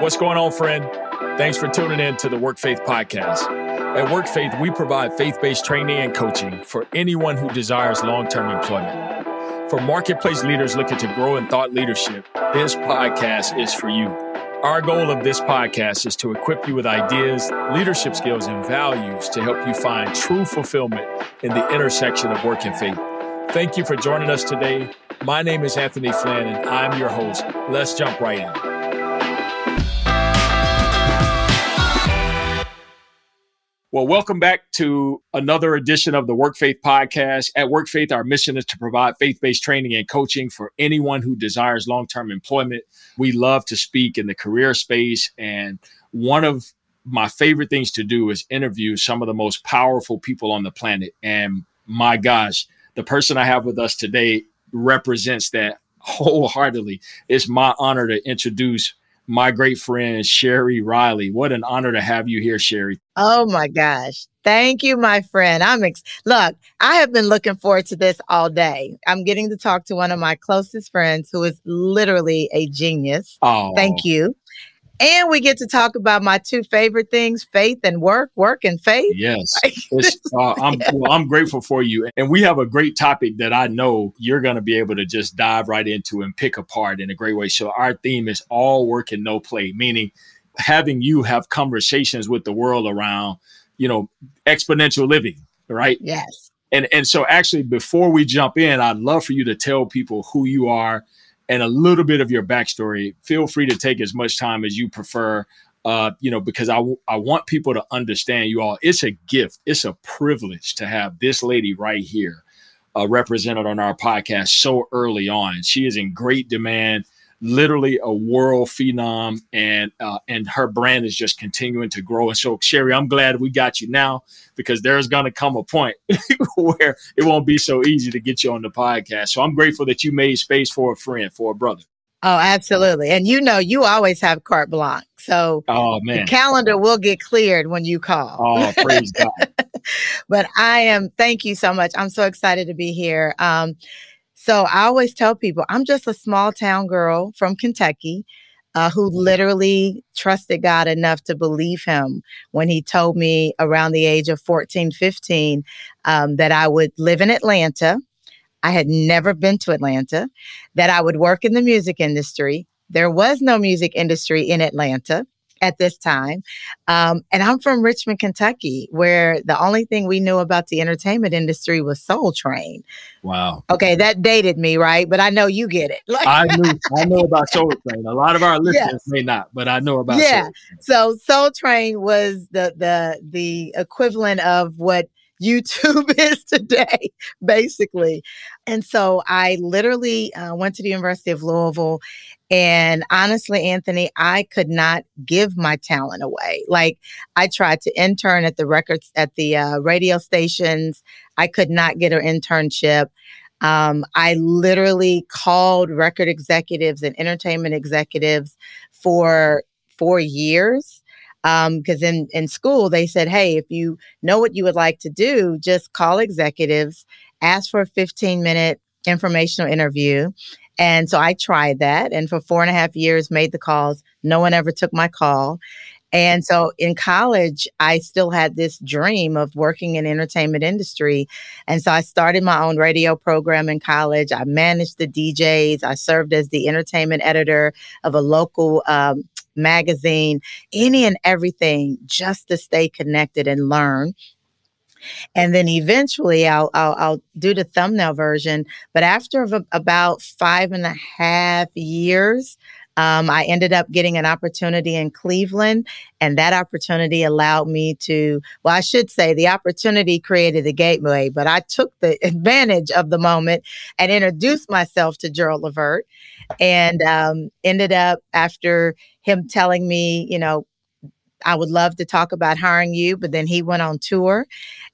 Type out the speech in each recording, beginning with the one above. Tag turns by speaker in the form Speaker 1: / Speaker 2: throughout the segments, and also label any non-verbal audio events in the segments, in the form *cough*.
Speaker 1: What's going on, friend? Thanks for tuning in to the Work Faith podcast. At Work Faith, we provide faith based training and coaching for anyone who desires long term employment. For marketplace leaders looking to grow in thought leadership, this podcast is for you. Our goal of this podcast is to equip you with ideas, leadership skills, and values to help you find true fulfillment in the intersection of work and faith. Thank you for joining us today. My name is Anthony Flynn, and I'm your host. Let's jump right in. Well, welcome back to another edition of the Work Faith podcast. At Work Faith, our mission is to provide faith based training and coaching for anyone who desires long term employment. We love to speak in the career space. And one of my favorite things to do is interview some of the most powerful people on the planet. And my gosh, the person I have with us today represents that *laughs* wholeheartedly. It's my honor to introduce my great friend Sheri Riley. What an honor to have you here, Sheri.
Speaker 2: Oh my gosh. Thank you, my friend. I'm ex- look, I have been looking forward to this all day. I'm getting to talk to one of my closest friends who is literally a genius. Oh. Thank you. And we get to talk about my two favorite things faith and work, work and faith.
Speaker 1: Yes. *laughs* uh, I'm, well, I'm grateful for you. And we have a great topic that I know you're going to be able to just dive right into and pick apart in a great way. So, our theme is all work and no play, meaning having you have conversations with the world around, you know, exponential living, right?
Speaker 2: Yes.
Speaker 1: And, and so, actually, before we jump in, I'd love for you to tell people who you are and a little bit of your backstory. Feel free to take as much time as you prefer. Uh, you know, because I, I want people to understand you all. It's a gift. It's a privilege to have this lady right here uh, represented on our podcast so early on. She is in great demand literally a world phenom, and uh, and her brand is just continuing to grow. And so, Sheri, I'm glad we got you now because there's going to come a point *laughs* where it won't be so easy to get you on the podcast. So I'm grateful that you made space for a friend, for a brother.
Speaker 2: Oh, absolutely. And you know, you always have carte blanche. So
Speaker 1: oh, man.
Speaker 2: the calendar will get cleared when you call.
Speaker 1: Oh, praise God. *laughs*
Speaker 2: but I am, thank you so much. I'm so excited to be here. Um, so I always tell people I'm just a small town girl from Kentucky uh, who literally trusted God enough to believe him when he told me around the age of 14, 15 um, that I would live in Atlanta. I had never been to Atlanta, that I would work in the music industry. There was no music industry in Atlanta at this time. Um, and I'm from Richmond, Kentucky, where the only thing we knew about the entertainment industry was Soul Train.
Speaker 1: Wow.
Speaker 2: Okay, that dated me, right? But I know you get it. *laughs*
Speaker 1: I knew I know about Soul Train. A lot of our listeners yes. may not, but I know about
Speaker 2: yeah. Soul so Soul Train was the the the equivalent of what YouTube *laughs* is today, basically. And so I literally uh, went to the University of Louisville. And honestly, Anthony, I could not give my talent away. Like I tried to intern at the records, at the uh, radio stations. I could not get an internship. Um, I literally called record executives and entertainment executives for four years because um, in, in school they said hey if you know what you would like to do just call executives ask for a 15 minute informational interview and so i tried that and for four and a half years made the calls no one ever took my call and so in college, I still had this dream of working in entertainment industry. And so I started my own radio program in college. I managed the DJs. I served as the entertainment editor of a local um, magazine, any and everything just to stay connected and learn. And then eventually I'll, I'll, I'll do the thumbnail version. But after about five and a half years, um, I ended up getting an opportunity in Cleveland, and that opportunity allowed me to, well, I should say the opportunity created the gateway, but I took the *laughs* advantage of the moment and introduced myself to Gerald Levert and um, ended up after him telling me, you know, I would love to talk about hiring you, but then he went on tour.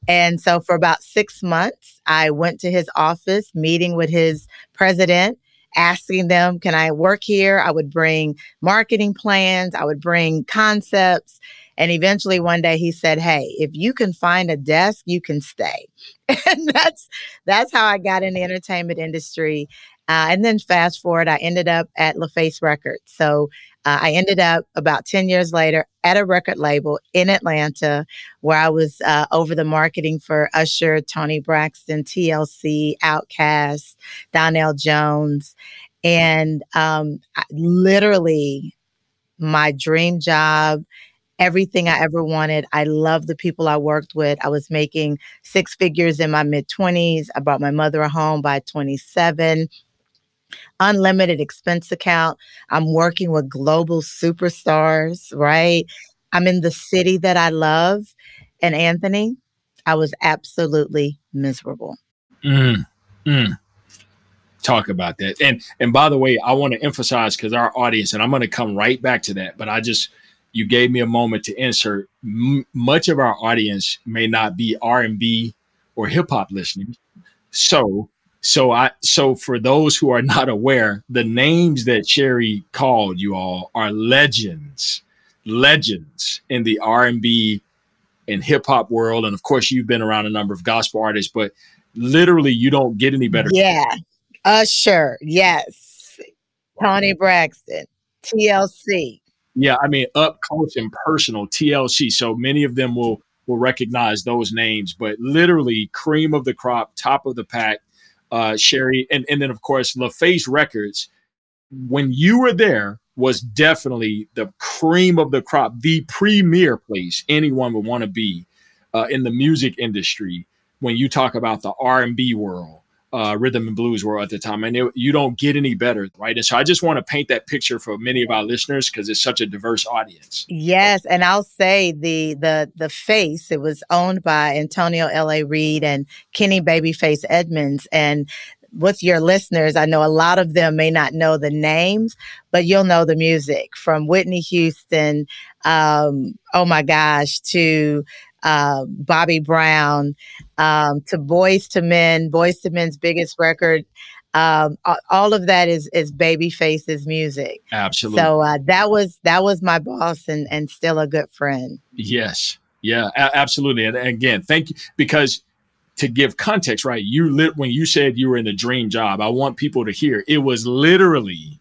Speaker 2: And so for about six months, I went to his office, meeting with his president, asking them, Can I work here? I would bring marketing plans, I would bring concepts. And eventually one day he said, Hey, if you can find a desk, you can stay. *laughs* and that's that's how I got in the entertainment industry. Uh, and then fast forward, I ended up at LaFace Records. So Uh, I ended up about 10 years later at a record label in Atlanta where I was uh, over the marketing for Usher, Toni Braxton, TLC, Outkast, Donell Jones. And um, literally, my dream job everything I ever wanted. I love the people I worked with. I was making six figures in my mid 20s. I brought my mother home by 27. Unlimited expense account. I'm working with global superstars, right? I'm in the city that I love. And Anthony, I was absolutely miserable.
Speaker 1: Mm, mm. Talk about that. And and by the way, I want to emphasize because our audience, and I'm going to come right back to that, but I just you gave me a moment to insert. M- much of our audience may not be R and B or hip hop listeners, so so I so for those who are not aware, the names that Sheri called you all are legends, legends in the R and B and hip hop world, and of course you've been around a number of gospel artists, but literally you don't get any better.
Speaker 2: Yeah, Usher, yes, Toni Braxton, TLC,
Speaker 1: yeah, I mean up close and personal TLC. So many of them will will recognize those names, but literally cream of the crop, top of the pack, uh, Sheri, and and then of course LaFace Records. When you were there, was definitely the cream of the crop, the premier place anyone would want to be uh, in the music industry. When you talk about the R and B world, uh, rhythm and blues were at the time, and it, you don't get any better, right? And so I just want to paint that picture for many of our listeners because it's such a diverse audience.
Speaker 2: Yes, and I'll say the the the face it was owned by Antonio L. A. Reid and Kenny Babyface Edmonds, and with your listeners, I know a lot of them may not know the names, but you'll know the music from Whitney Houston, um, oh my gosh, to uh, Bobby Brown, um, to Boyz II Men, Boyz II Men's biggest record. Um, all of that is is Babyface's music.
Speaker 1: Absolutely.
Speaker 2: So uh, that was that was my boss and and still a good friend.
Speaker 1: Yes. Yeah. A- absolutely. And again, thank you because to give context, right? You lit when you said you were in the dream job. I want people to hear it was literally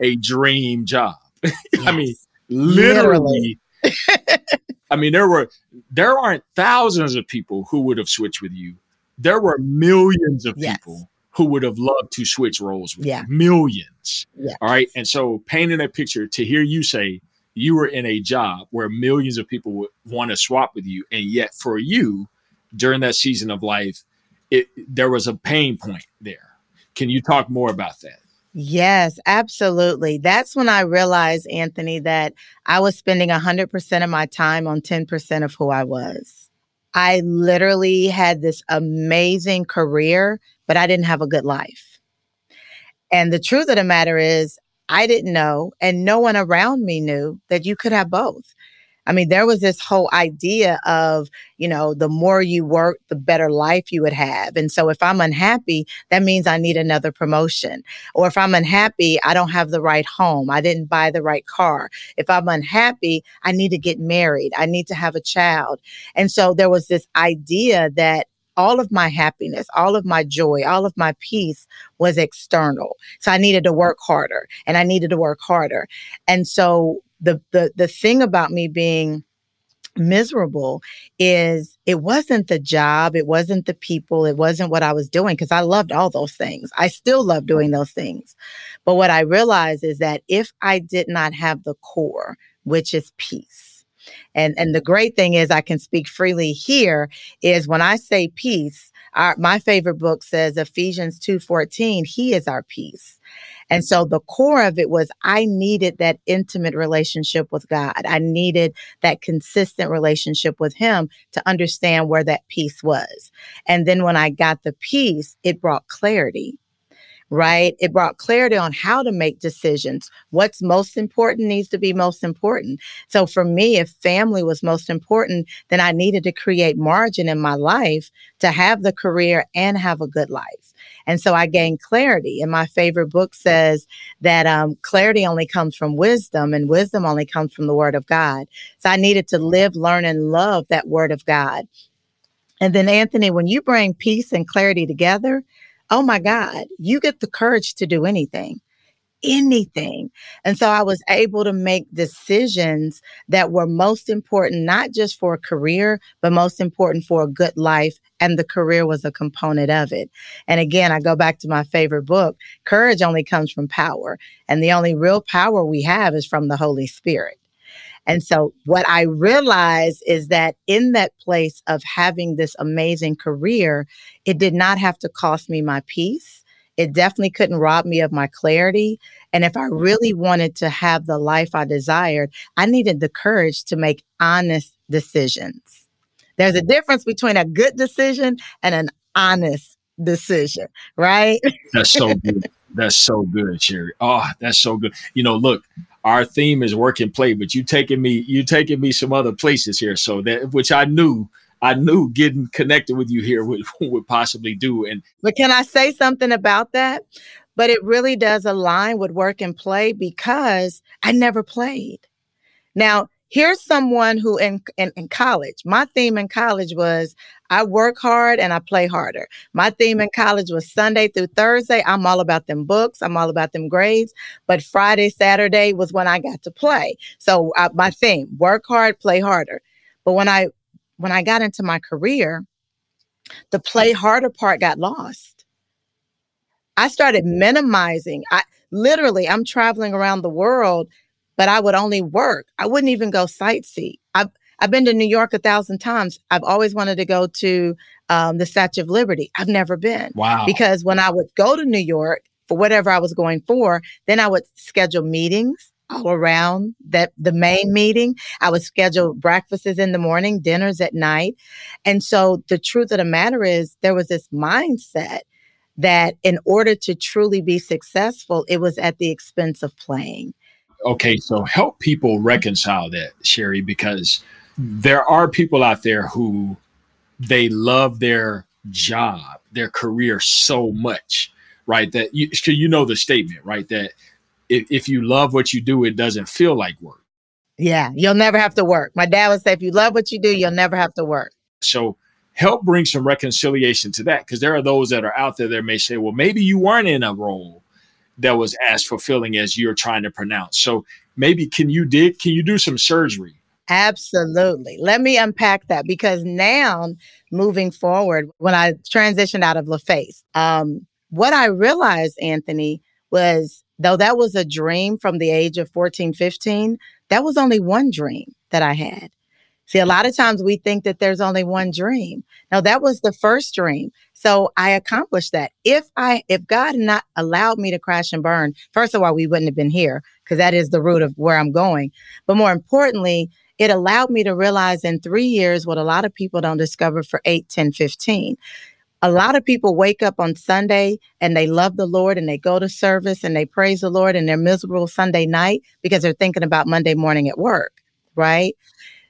Speaker 1: a dream job. Yes. *laughs* I mean, literally. literally. *laughs* I mean, there were there aren't thousands of people who would have switched with you. There were millions of yes. people who would have loved to switch roles with
Speaker 2: yeah.
Speaker 1: you. Millions. Yeah. All right. And so painting a picture to hear you say you were in a job where millions of people would want to swap with you. And yet for you, during that season of life, it there was a pain point there. Can you talk more about that?
Speaker 2: Yes, absolutely. That's when I realized, Anthony, that I was spending 100% of my time on 10% of who I was. I literally had this amazing career, but I didn't have a good life. And the truth of the matter is, I didn't know, and no one around me knew that you could have both. I mean, there was this whole idea of, you know, the more you work, the better life you would have. And so if I'm unhappy, that means I need another promotion. Or if I'm unhappy, I don't have the right home. I didn't buy the right car. If I'm unhappy, I need to get married. I need to have a child. And so there was this idea that all of my happiness, all of my joy, all of my peace was external. So I needed to work harder and I needed to work harder. And so the the the thing about me being miserable is it wasn't the job, it wasn't the people, it wasn't what I was doing because I loved all those things. I still love doing those things. But what I realized is that if I did not have the core, which is peace, and and the great thing is I can speak freely here is when I say peace, our, my favorite book says Ephesians 2:14, he is our peace. And so the core of it was I needed that intimate relationship with God. I needed that consistent relationship with Him to understand where that peace was. And then when I got the peace, it brought clarity right? It brought clarity on how to make decisions. What's most important needs to be most important. So for me, if family was most important, then I needed to create margin in my life to have the career and have a good life. And so I gained clarity. And my favorite book says that um, clarity only comes from wisdom, and wisdom only comes from the Word of God. So I needed to live, learn, and love that Word of God. And then, Anthony, when you bring peace and clarity together, oh my God, you get the courage to do anything. anything. And so I was able to make decisions that were most important, not just for a career, but most important for a good life. And the career was a component of it. And again, I go back to my favorite book courage only comes from power. And the only real power we have is from the Holy Spirit. And so what I realized is that in that place of having this amazing career, it did not have to cost me my peace. It definitely couldn't rob me of my clarity. And if I mm-hmm. really wanted to have the life I desired, I needed the courage to make honest decisions. There's a difference between a good decision and an honest decision, right?
Speaker 1: That's so *laughs* good. That's so good, Sheri. Oh, that's so good. You know, look, our theme is work and play, but you taking me, you taking me some other places here. So that which I knew, I knew getting connected with you here would *laughs* would possibly do. And
Speaker 2: but can I say something about that? But it really does align with work and play because I never played. Now, here's someone who in, in, in, college, my theme in college was I work hard and I play harder. My theme in college was Sunday through Thursday. I'm all about them books. I'm all about them grades. But Friday, Saturday was when I got to play. So uh, my theme, work hard, play harder. But when I, when I got into my career, the play harder part got lost. I started minimizing. I literally, I'm traveling around the world but I would only work. I wouldn't even go sightsee. I've I've been to New York a thousand times. I've always wanted to go to um, the Statue of Liberty. I've never been.
Speaker 1: Wow.
Speaker 2: Because when I would go to New York for whatever I was going for, then I would schedule meetings all around that the main meeting. I would schedule breakfasts in the morning, dinners at night. And so the truth of the matter is there was this mindset that in order to truly be successful, it was at the expense of playing
Speaker 1: okay, so help people reconcile that, Sheri, because there are people out there who they love their job, their career so much, right? That you, you know the statement, right? That if, if you love what you do, it doesn't feel like work.
Speaker 2: Yeah, you'll never have to work. My dad would say, if you love what you do, you'll never have to work.
Speaker 1: So help bring some reconciliation to that because there are those that are out there that may say, well, maybe you weren't in a role that was as fulfilling as you're trying to pronounce. So maybe can you did can you do some surgery?
Speaker 2: Absolutely. Let me unpack that because now moving forward, when I transitioned out of LaFace, um, what I realized, Anthony, was though that was a dream from the age of 14, 15, that was only one dream that I had. See, a lot of times we think that there's only one dream. Now, that was the first dream. So I accomplished that. If I, if God had not allowed me to crash and burn, first of all, we wouldn't have been here because that is the root of where I'm going. But more importantly, it allowed me to realize in three years what a lot of people don't discover for 8, 10, 15. A lot of people wake up on Sunday and they love the Lord and they go to service and they praise the Lord and they're miserable Sunday night because they're thinking about Monday morning at work, right?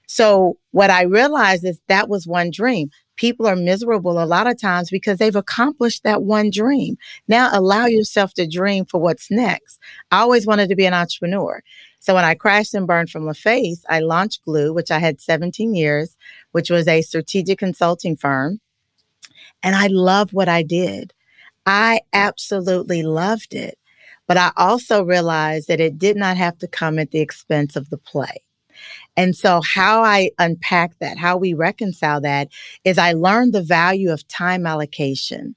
Speaker 2: So what I realized is that was one dream. People are miserable a lot of times because they've accomplished that one dream. Now allow yourself to dream for what's next. I always wanted to be an entrepreneur. So when I crashed and burned from LaFace, I launched Glue, which I had 17 years, which was a strategic consulting firm. And I love what I did. I absolutely loved it. But I also realized that it did not have to come at the expense of the play. And so, how I unpack that, how we reconcile that, is I learned the value of time allocation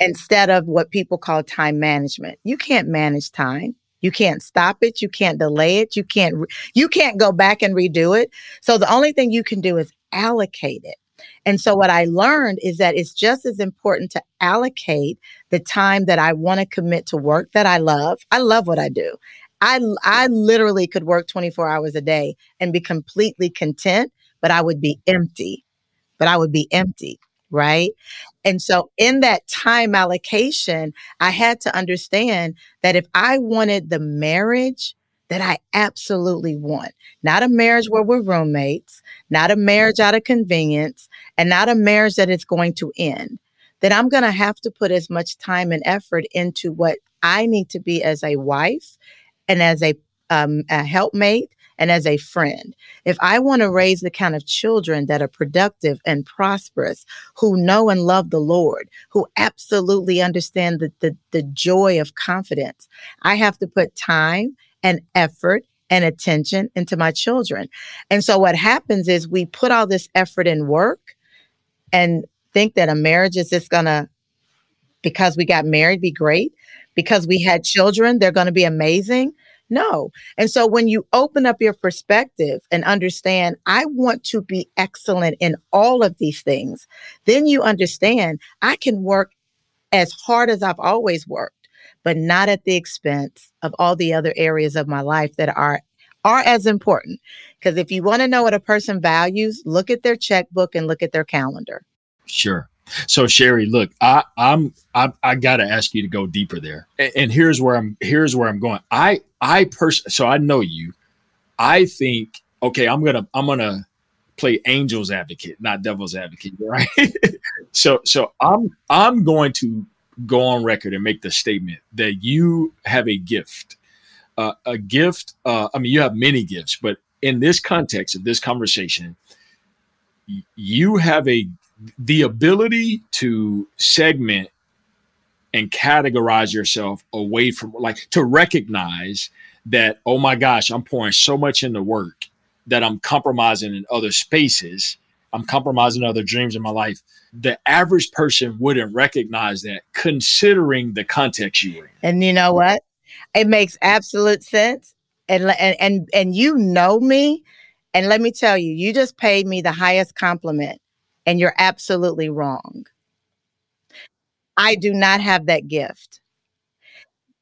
Speaker 2: instead of what people call time management. You can't manage time. You can't stop it. You can't delay it. You can't, you can't go back and redo it. So the only thing you can do is allocate it. And so what I learned is that it's just as important to allocate the time that I want to commit to work that I love. I love what I do. I I literally could work 24 hours a day and be completely content, but I would be empty. But I would be empty, right? And so in that time allocation, I had to understand that if I wanted the marriage that I absolutely want, not a marriage where we're roommates, not a marriage out of convenience, and not a marriage that is going to end, then I'm going to have to put as much time and effort into what I need to be as a wife and as a, um, a helpmate and as a friend. If I want to raise the kind of children that are productive and prosperous, who know and love the Lord, who absolutely understand the, the, the joy of confidence, I have to put time and effort and attention into my children. And so what happens is we put all this effort and work and think that a marriage is just going to because we got married be great because we had children they're going to be amazing no. And so when you open up your perspective and understand i want to be excellent in all of these things then you understand i can work as hard as i've always worked but not at the expense of all the other areas of my life that are are as important. Because if you want to know what a person values look at their checkbook and look at their calendar.
Speaker 1: Sure so Sheri, look, I, I'm I, I got to ask you to go deeper there, and, and, here's where I'm here's where I'm going. I I person so I know you. I think okay, I'm gonna I'm gonna play angel's advocate, not devil's advocate, *laughs* right? so so I'm I'm going to go on record and make the statement that you have a gift, uh, a gift. Uh, I mean, you have many gifts, but in this context of this conversation, you have a the ability to segment and categorize yourself away from like to recognize that oh my gosh i'm pouring so much into work that i'm compromising in other spaces. I'm compromising other dreams in my life. The average person wouldn't recognize that considering the context you are in.
Speaker 2: And you know what? It makes absolute sense. And and and, and you know me. And let me tell you you just paid me the highest compliment and you're absolutely wrong. I do not have that gift.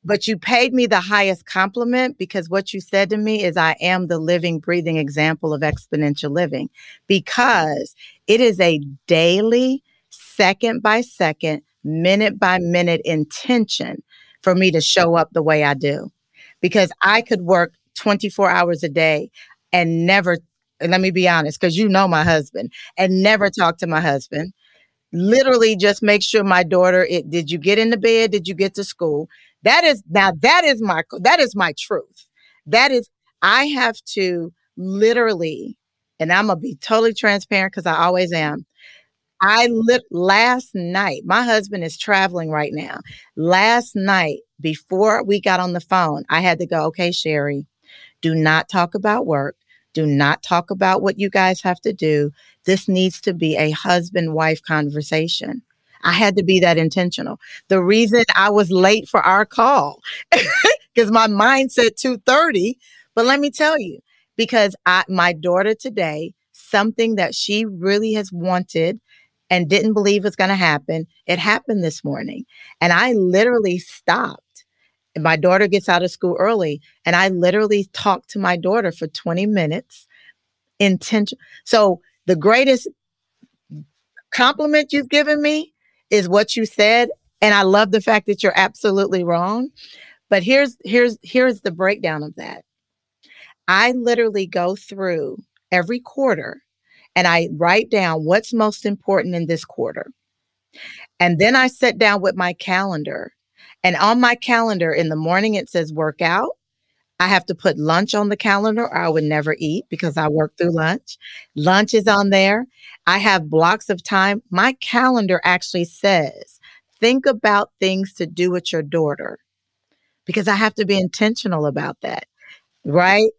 Speaker 2: But you paid me the highest compliment because what you said to me is I am the living, breathing example of exponential living because it is a daily, second by second, minute by minute intention for me to show up the way I do. Because I could work 24 hours a day and never and let me be honest, because you know my husband, and never talk to my husband. Literally, just make sure my daughter. It, did you get into bed? Did you get to school? That is now. That is my. That is my truth. That is. I have to literally, and I'm gonna be totally transparent because I always am. I lit last night. My husband is traveling right now. Last night, before we got on the phone, I had to go. Okay, Sheri, do not talk about work do not talk about what you guys have to do. This needs to be a husband wife conversation. I had to be that intentional. The reason I was late for our call *laughs* because my mind said 2:30, but let me tell you, because I my daughter today, something that she really has wanted and didn't believe was going to happen, it happened this morning. And I literally stopped my daughter gets out of school early and I literally talk to my daughter for 20 minutes intention. So the greatest compliment you've given me is what you said and I love the fact that you're absolutely wrong. But here's here's here's the breakdown of that. I literally go through every quarter and I write down what's most important in this quarter. And then I sit down with my calendar and on my calendar in the morning, it says workout. I have to put lunch on the calendar or I would never eat because I work through lunch. Lunch is on there. I have blocks of time. My calendar actually says, think about things to do with your daughter because I have to be intentional about that. Right.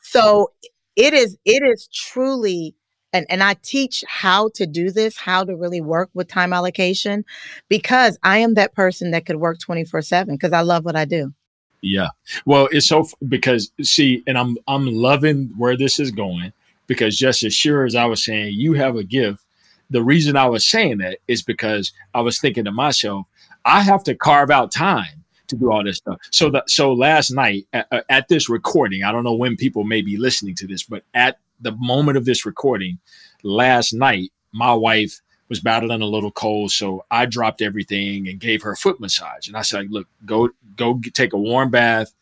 Speaker 2: So it is, it is truly and, and I teach how to do this, how to really work with time allocation, because I am that person that could work 24 7 because I love what I do.
Speaker 1: Yeah. Well, it's so because see, and I'm I'm loving where this is going because just as sure as I was saying, you have a gift. The reason I was saying that is because I was thinking to myself, I have to carve out time to do all this stuff. So that so last night at, at this recording, I don't know when people may be listening to this, but at the moment of this recording, last night, my wife was battling a little cold, so I dropped everything and gave her a foot massage. And I said, "Look, go go take a warm bath.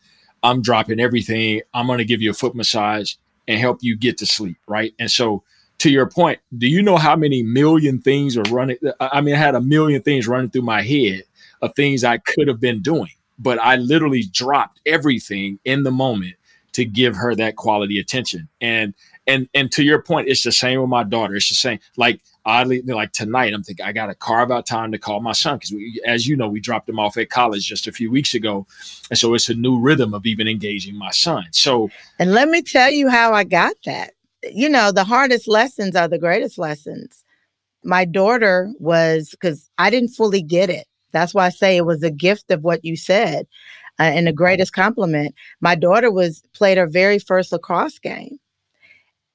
Speaker 1: I'm dropping everything. I'm going to give you a foot massage and help you get to sleep, right?" And so, to your point, do you know how many million things are running? Uh, I mean, I had a million things running through my head of things I could have been doing, but I literally dropped everything in the moment to give her that quality attention. And and and to your point, it's the same with my daughter. It's the same. Like oddly, like tonight, I'm thinking I got to carve out time to call my son because, as you know, we dropped him off at college just a few weeks ago, and so it's a new rhythm of even engaging my son. So,
Speaker 2: and let me tell you how I got that. You know, the hardest lessons are the greatest lessons. My daughter was because I didn't fully get it. That's why I say it was a gift of what you said, uh, and the greatest compliment. My daughter was played her very first lacrosse game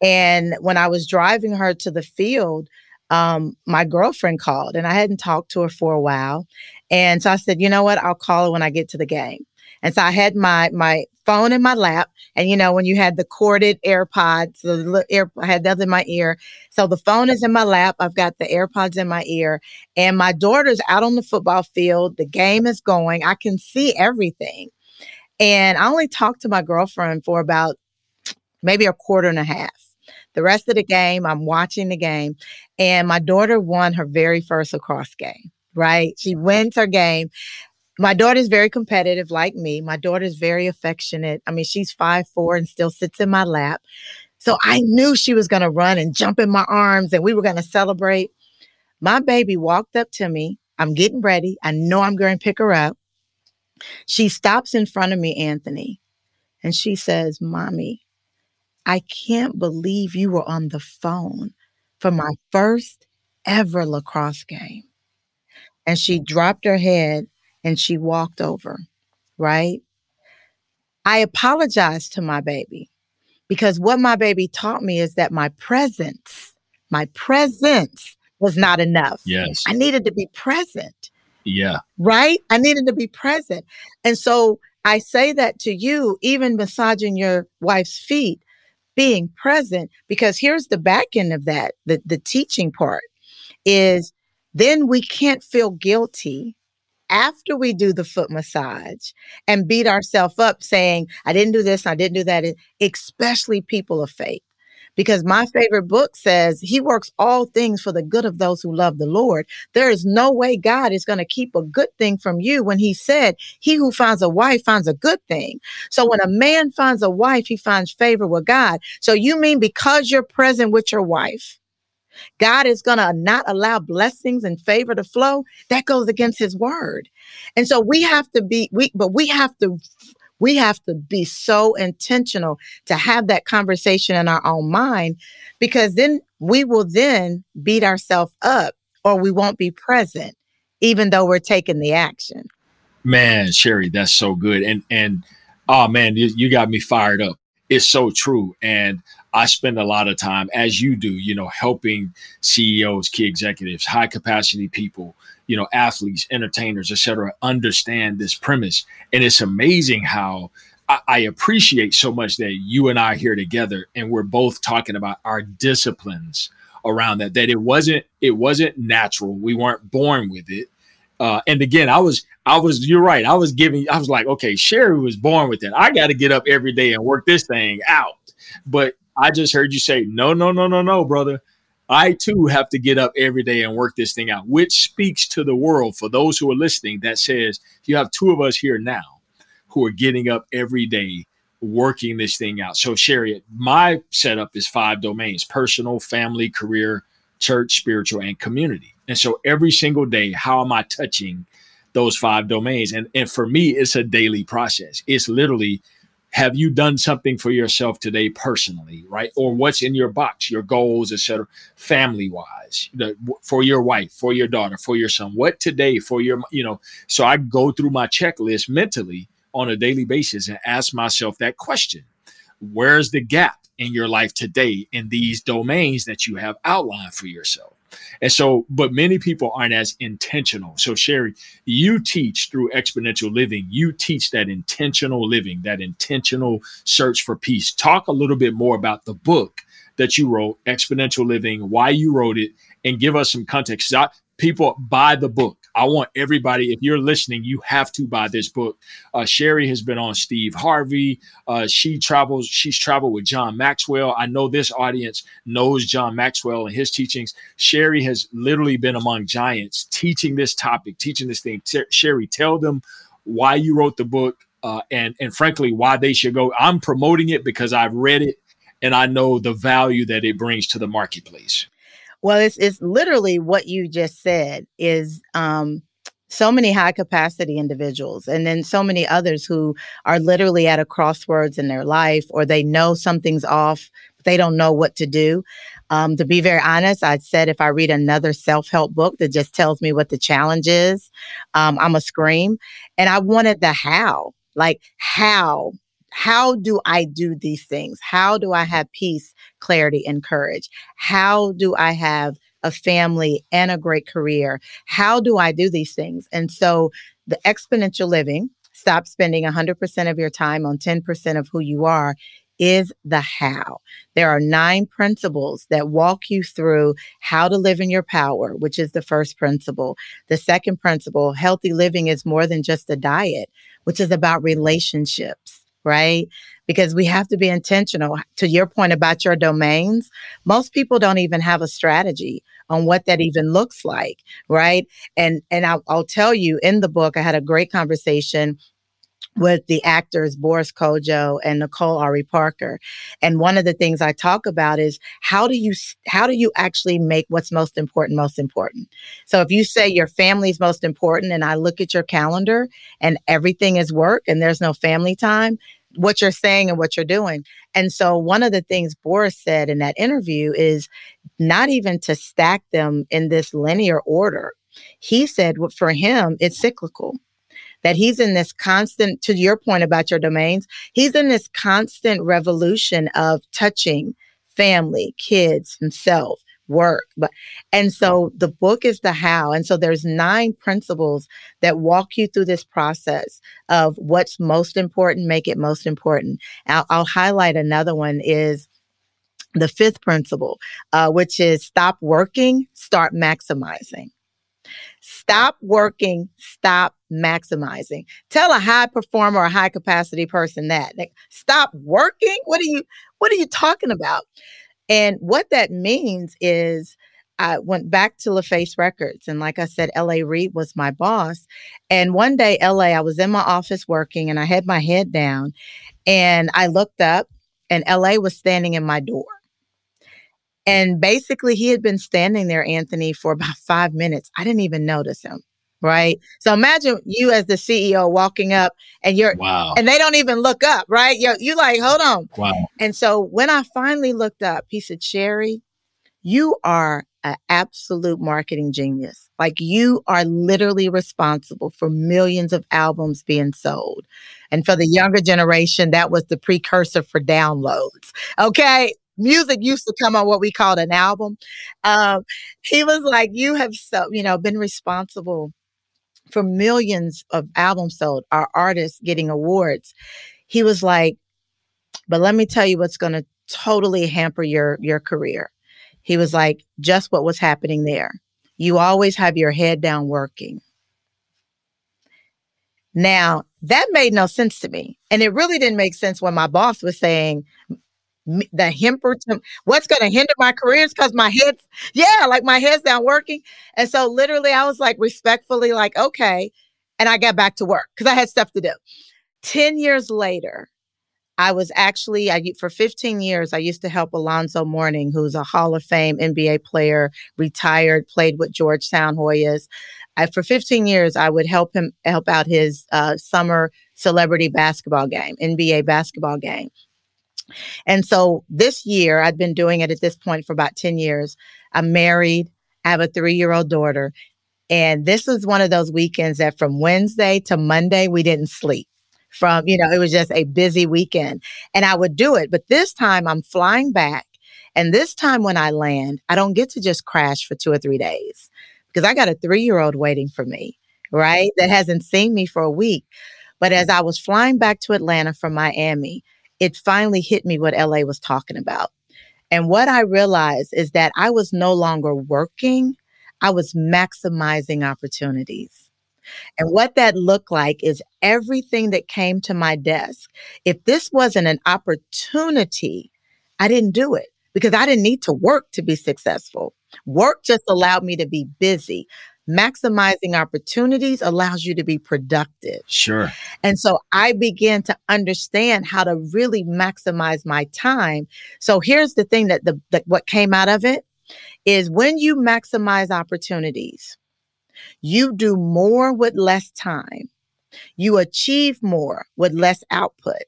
Speaker 2: and when I was driving her to the field, um, my girlfriend called and I hadn't talked to her for a while. And so I said, you know what? I'll call her when I get to the game. And so I had my my phone in my lap, and you know when you had the corded AirPods, the ear, I had those in my ear. So the phone is in my lap. I've got the AirPods in my ear, and my daughter's out on the football field. The game is going. I can see everything, and I only talked to my girlfriend for about maybe a quarter and a half. The rest of the game, I'm watching the game, and my daughter won her very first lacrosse game, right? She wins her game. My daughter's very competitive, like me. My daughter's very affectionate. I mean, she's five four and still sits in my lap. So I knew she was going to run and jump in my arms and we were going to celebrate. My baby walked up to me. I'm getting ready. I know I'm going to pick her up. She stops in front of me, Anthony, and she says, Mommy, I can't believe you were on the phone for my first ever lacrosse game. And she dropped her head and she walked over, right? I apologized to my baby because what my baby taught me is that my presence, my presence was not enough.
Speaker 1: Yes.
Speaker 2: I needed to be present.
Speaker 1: Yeah.
Speaker 2: Right? I needed to be present. And so I say that to you, even massaging your wife's feet being present because here's the back end of that the, the teaching part is then we can't feel guilty after we do the foot massage and beat ourselves up saying i didn't do this i didn't do that. Especially people of faith because my favorite book says he works all things for the good of those who love the Lord. There is no way God is going to keep a good thing from you when he said, He who finds a wife finds a good thing. So when a man finds a wife, he finds favor with God. So you mean because you're present with your wife, God is going to not allow blessings and favor to flow. That goes against his word. And so we have to be, we, but we have to we have to be so intentional to have that conversation in our own mind because then we will then beat ourselves up or we won't be present even though we're taking the action.
Speaker 1: Man, Sheri, that's so good. And and oh man, you, you got me fired up. It's so true. And I spend a lot of time, as you do, you know, helping CEOs, key executives, high capacity people, you know, athletes, entertainers, etc., understand this premise. And it's amazing how I, appreciate so much that you and I here together and we're both talking about our disciplines around that. That it wasn't it wasn't natural. We weren't born with it. Uh, and again, I was, I was, you're right. I was giving, I was like, okay, Sheri was born with it. I got to get up every day and work this thing out. But I just heard you say, no, no, no, no, no, brother. I too have to get up every day and work this thing out, which speaks to the world for those who are listening that says, you have two of us here now who are getting up every day working this thing out. So, Sheri, my setup is five domains personal, family, career, church, spiritual, and community. And so, every single day, how am I touching those five domains? And, and for me, it's a daily process. It's literally have you done something for yourself today personally right? Or what's in your box your goals etc family wise for your wife for your daughter for your son what today for your you know? So i go through my checklist mentally on a daily basis and ask myself that question. Where's the gap in your life today in these domains that you have outlined for yourself and so, but many people aren't as intentional. So, Sheri, you teach through exponential living, you teach that intentional living, that intentional search for peace. Talk a little bit more about the book that you wrote, Exponential Living, why you wrote it, and give us some context. People buy the book. I want everybody, if you're listening, you have to buy this book. Uh, Sheri has been on Steve Harvey. Uh, she travels, she's traveled with John Maxwell. I know this audience knows John Maxwell and his teachings. Sheri has literally been among giants teaching this topic, teaching this thing. T- Sheri, tell them why you wrote the book, uh, and and frankly why they should go. I'm promoting it because I've read it and I know the value that it brings to the marketplace.
Speaker 2: Well, it's it's literally what you just said is um, so many high capacity individuals and then so many others who are literally at a crossroads in their life or they know something's off but they don't know what to do. Um, to be very honest i said if i read another self-help book that just tells me what the challenge is um, i'm a scream. And i wanted the how like how how do I do these things? How do I have peace, clarity, and courage? How do I have a family and a great career? How do I do these things? And so the exponential living, stop spending 100% of your time on 10% of who you are, is the how. There are nine principles that walk you through how to live in your power, which is the first principle. The second principle, healthy living is more than just a diet, which is about relationships right? Because we have to be intentional. To your point about your domains, most people don't even have a strategy on what that even looks like, right? And and I'll, I'll tell you in the book, I had a great conversation with the actors Boris Kodjoe and Nicole Ari Parker. And one of the things I talk about is how do you how do you actually make what's most important most important? So if you say your family is most important and I look at your calendar and everything is work and there's no family time, what you're saying and what you're doing. And so one of the things Boris said in that interview is not even to stack them in this linear order. He said for him it's cyclical that he's in this constant, to your point about your domains, he's in this constant revolution of touching family, kids, himself, work. But and so the book is the how. And so there's nine principles that walk you through this process of what's most important, make it most important. I'll, I'll highlight another one is the fifth principle, uh, which is stop working, start maximizing. Stop working, stop maximizing. Tell a high performer or high capacity person that. Like, stop working? What are you what are you talking about? And what that means is I went back to LaFace Records. And like I said, LA Reid was my boss. And one day, LA, I was in my office working and I had my head down and I looked up and LA was standing in my door. And basically, he had been standing there, Anthony, for about five minutes. I didn't even notice him. Right. So imagine you as the CEO walking up and you're, wow. and they don't even look up. Right. You're, you like, hold on.
Speaker 1: Wow.
Speaker 2: And so when I finally looked up, he said, Sheri, you are an absolute marketing genius. Like you are literally responsible for millions of albums being sold. And for the younger generation, that was the precursor for downloads. Okay music used to come on what we called an album. Um, he was like, "You have so you know been responsible for millions of albums sold, our artists getting awards." He was like, "But let me tell you what's going to totally hamper your your career." He was like, "Just what was happening there. You always have your head down working." Now, that made no sense to me. And it really didn't make sense when my boss was saying, the hemper to what's going to hinder my career is because my head's yeah like my head's not working. And so literally i was like respectfully like okay and i got back to work because i had stuff to do. 10 years later i was actually i for 15 years i used to help alonzo mourning who's a hall of fame nba player retired played with georgetown hoyas. I, for 15 years i would help him help out his uh, summer celebrity basketball game nba basketball game and so this year, I've been doing it at this point for about 10 years. I'm married, I have a three year old daughter. And this was one of those weekends that from Wednesday to Monday, we didn't sleep. From, you know, it was just a busy weekend. And I would do it. But this time I'm flying back. And this time when I land, I don't get to just crash for two or three days because I got a three year old waiting for me, right? That hasn't seen me for a week. But as I was flying back to Atlanta from Miami, it finally hit me what LA was talking about. And what I realized is that I was no longer working, I was maximizing opportunities. And what that looked like is everything that came to my desk. If this wasn't an opportunity, I didn't do it because I didn't need to work to be successful. Work just allowed me to be busy. Maximizing opportunities allows you to be productive.
Speaker 1: Sure.
Speaker 2: And so I began to understand how to really maximize my time. So here's the thing that the that what came out of it is when you maximize opportunities, you do more with less time. You achieve more with less output.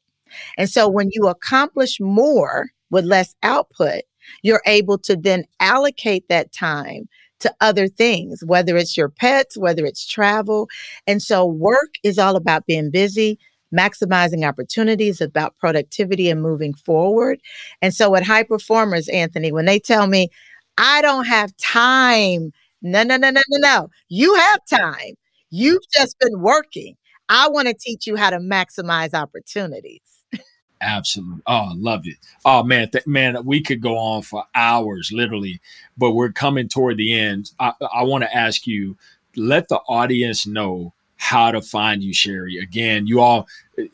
Speaker 2: And so when you accomplish more with less output, you're able to then allocate that time to other things, whether it's your pets, whether it's travel. And so work is all about being busy, maximizing opportunities, about productivity and moving forward. And so at high performers, Anthony, when they tell me, I don't have time, no, no, no, no, no, no. You have time. You've just been working. I want to teach you how to maximize opportunities.
Speaker 1: Absolutely. Oh, I love it. Oh man, th- man, we could go on for hours, literally, but we're coming toward the end. I, I want to ask you, let the audience know how to find you, Sheri. Again, you all,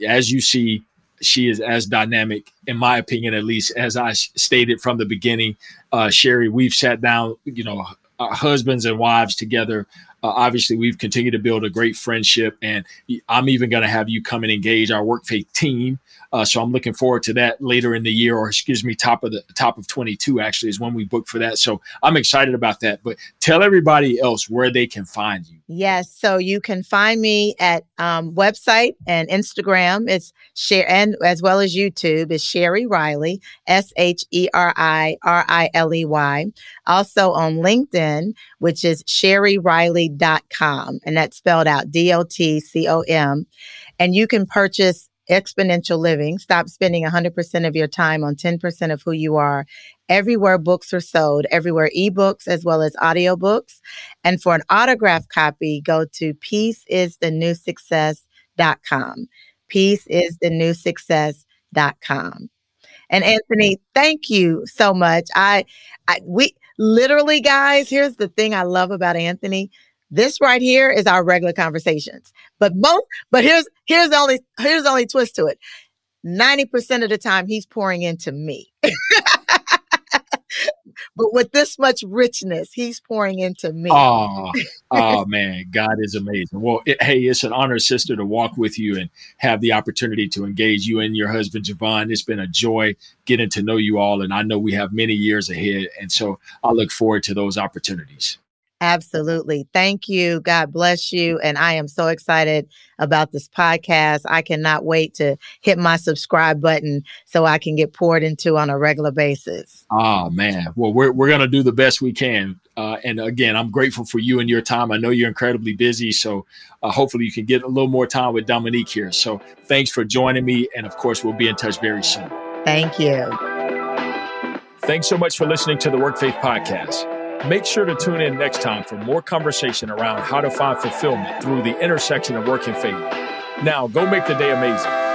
Speaker 1: as you see, she is as dynamic, in my opinion, at least, as I stated from the beginning. Uh, Sheri, we've sat down, you know, husbands and wives together uh, obviously, we've continued to build a great friendship, and I'm even going to have you come and engage our work faith team. Uh, so I'm looking forward to that later in the year, or excuse me, top of the top of 22 actually is when we book for that. So I'm excited about that. But tell everybody else where they can find you.
Speaker 2: Yes, so you can find me at um, website and Instagram. It's share and as well as YouTube is Sheri Riley, S H E R I R I L E Y. Also on LinkedIn, which is Sheri Riley dotcom, and that's spelled out D O T C O M. And you can purchase exponential living. Stop spending 100% of your time on 10% of who you are. Everywhere books are sold, everywhere ebooks as well as audiobooks. And for an autograph copy, go to peaceisthenewsuccess.com. Peaceisthenewsuccess.com. And Anthony, thank you so much. I, I we literally guys, here's the thing I love about Anthony. This right here is our regular conversations. But both, but here's here's the only here's the only twist to it. 90% of the time he's pouring into me. *laughs* but with this much richness, he's pouring into me.
Speaker 1: Oh, *laughs* oh man, God is amazing. Well, it, hey, it's an honor, sister, to walk with you and have the opportunity to engage you and your husband, Javon. It's been a joy getting to know you all, and I know we have many years ahead. And so I look forward to those opportunities.
Speaker 2: Absolutely. Thank you. God bless you. And I am so excited about this podcast. I cannot wait to hit my subscribe button so I can get poured into on a regular basis.
Speaker 1: Oh, man. Well, we're, we're going to do the best we can. Uh, and again, I'm grateful for you and your time. I know you're incredibly busy. So uh, hopefully you can get a little more time with Dominique here. So thanks for joining me. And of course, we'll be in touch very soon.
Speaker 2: Thank you.
Speaker 1: Thanks so much for listening to the Work Faith Podcast. Make sure to tune in next time for more conversation around how to find fulfillment through the intersection of work and faith. Now, go make the day amazing.